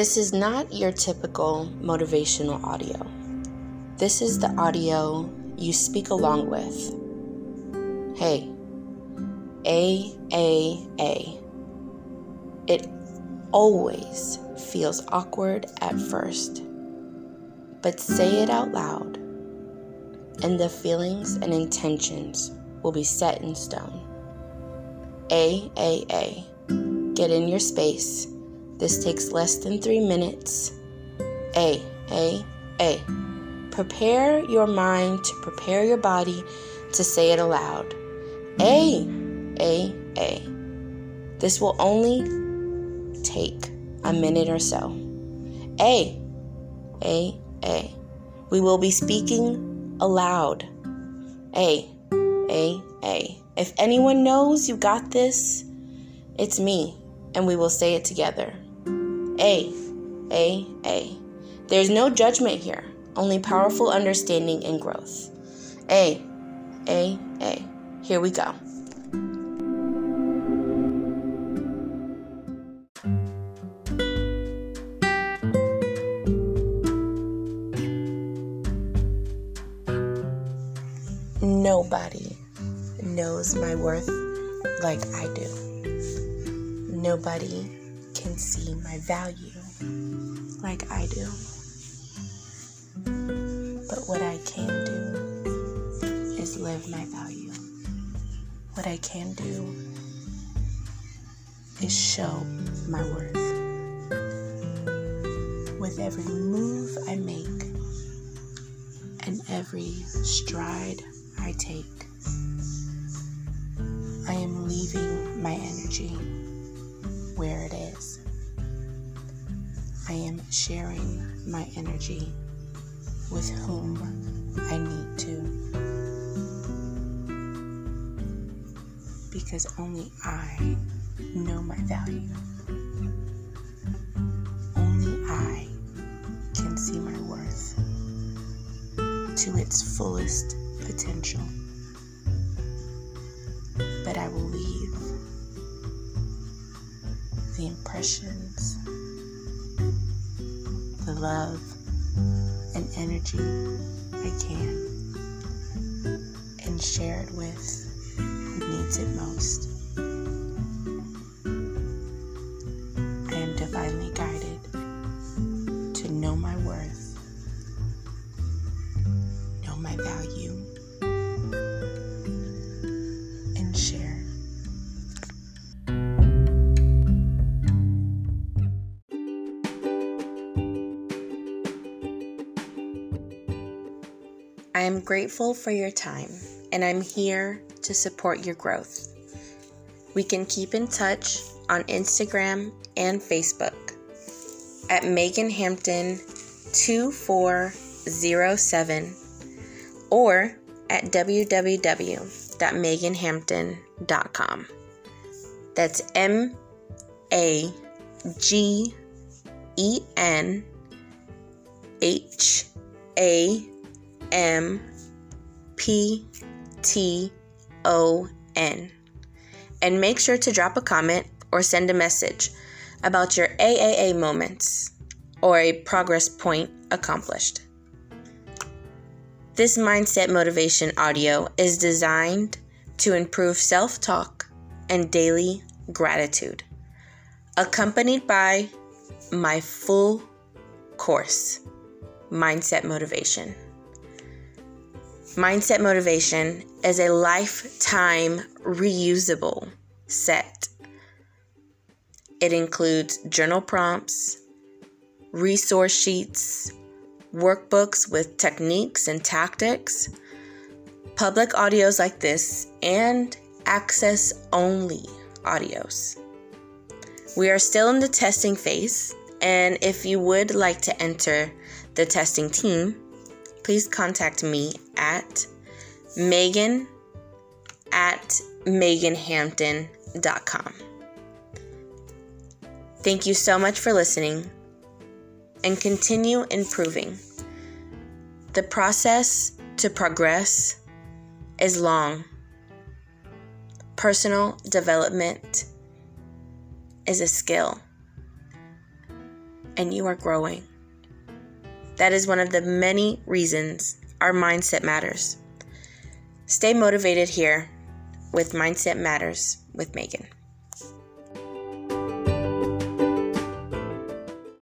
This is not your typical motivational audio. This is the audio you speak along with. Hey, A, A, A. It always feels awkward at first, but say it out loud, and the feelings and intentions will be set in stone. A, A, A. Get in your space this takes less than three minutes. A, A, A. Prepare your mind to prepare your body to say it aloud. A, A, A. This will only take a minute or so. A, A, A. We will be speaking aloud. A, A, A. If anyone knows you got this, it's me, and we will say it together. A, A, A. There's no judgment here, only powerful understanding and growth. A, A, A. Here we go. Nobody knows my worth like I do. Nobody can see my value like I do. But what I can do is live my value. What I can do is show my worth. With every move I make and every stride I take, I am leaving my energy where it is. I am sharing my energy with whom I need to. Because only I know my value. Only I can see my worth to its fullest potential. But I will the impressions, the love, and energy I can and share it with who needs it most. I am grateful for your time and I'm here to support your growth. We can keep in touch on Instagram and Facebook at Magen Hampton 2407 or at www.magenhampton.com. That's M A G E N H A M P T O N. And make sure to drop a comment or send a message about your AAA moments or a progress point accomplished. This mindset motivation audio is designed to improve self talk and daily gratitude, accompanied by my full course, Mindset Motivation. Mindset Motivation is a lifetime reusable set. It includes journal prompts, resource sheets, workbooks with techniques and tactics, public audios like this, and access only audios. We are still in the testing phase, and if you would like to enter the testing team, please contact me at magen at magenhampton.com. Thank you so much for listening and continue improving. The process to progress is long. Personal development is a skill. and you are growing. That is one of the many reasons our mindset matters. Stay motivated here with Mindset Matters with Magen.